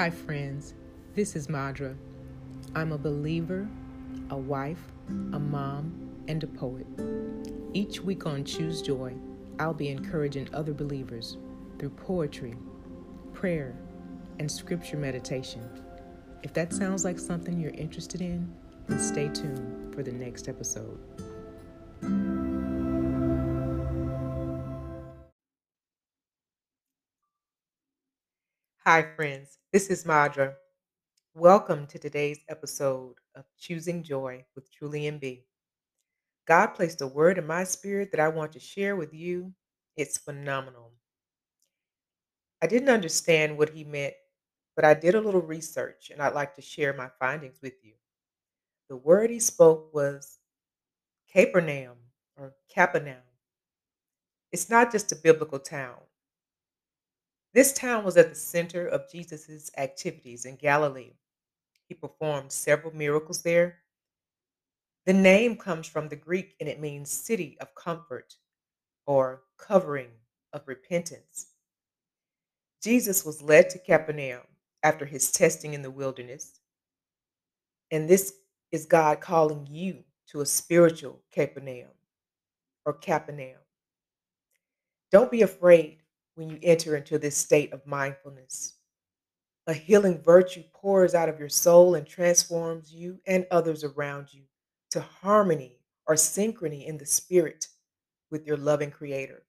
Hi, friends. This is Madra. I'm a believer, a wife, a mom, and a poet. Each week on Choose Joy, I'll be encouraging other believers through poetry, prayer, and scripture meditation. If that sounds like something you're interested in, then stay tuned for the next episode. Hi, friends. This is Madra. Welcome to today's episode of Choosing Joy with Julian B. God placed a word in my spirit that I want to share with you. It's phenomenal. I didn't understand what he meant, but I did a little research and I'd like to share my findings with you. The word he spoke was Capernaum or Capernaum. It's not just a biblical town. This town was at the center of Jesus' activities in Galilee. He performed several miracles there. The name comes from the Greek and it means city of comfort or covering of repentance. Jesus was led to Capernaum after his testing in the wilderness. And this is God calling you to a spiritual Capernaum or Capernaum. Don't be afraid when you enter into this state of mindfulness. A healing virtue pours out of your soul and transforms you and others around you to harmony or synchrony in the spirit with your loving creator.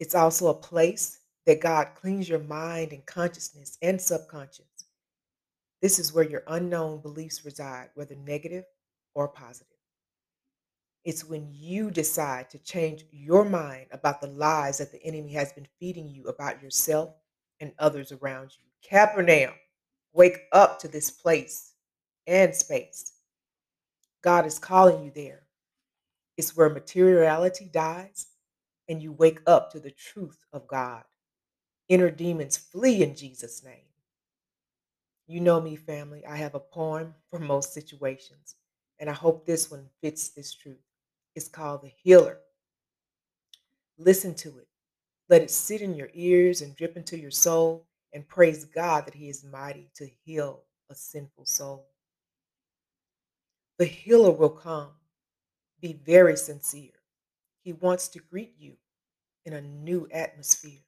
It's also a place that God cleans your mind and consciousness and subconscious. This is where your unknown beliefs reside, whether negative or positive. It's when you decide to change your mind about the lies that the enemy has been feeding you about yourself and others around you. Capernaum, wake up to this place and space. God is calling you there. It's where materiality dies and you wake up to the truth of God. Inner demons flee in Jesus' name. You know me, family. I have a poem for most situations, and I hope this one fits this truth. It's called The Healer. Listen to it. Let it sit in your ears and drip into your soul, and praise God that He is mighty to heal a sinful soul. The healer will come. Be very sincere. He wants to greet you in a new atmosphere.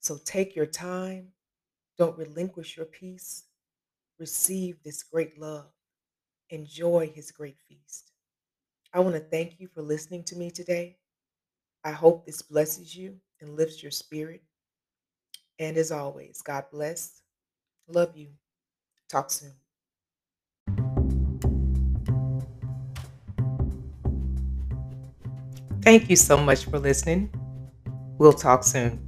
So take your time. Don't relinquish your peace. Receive this great love. Enjoy his great feast. I want to thank you for listening to me today. I hope this blesses you and lifts your spirit. And as always, God bless. Love you. Talk soon. Thank you so much for listening. We'll talk soon.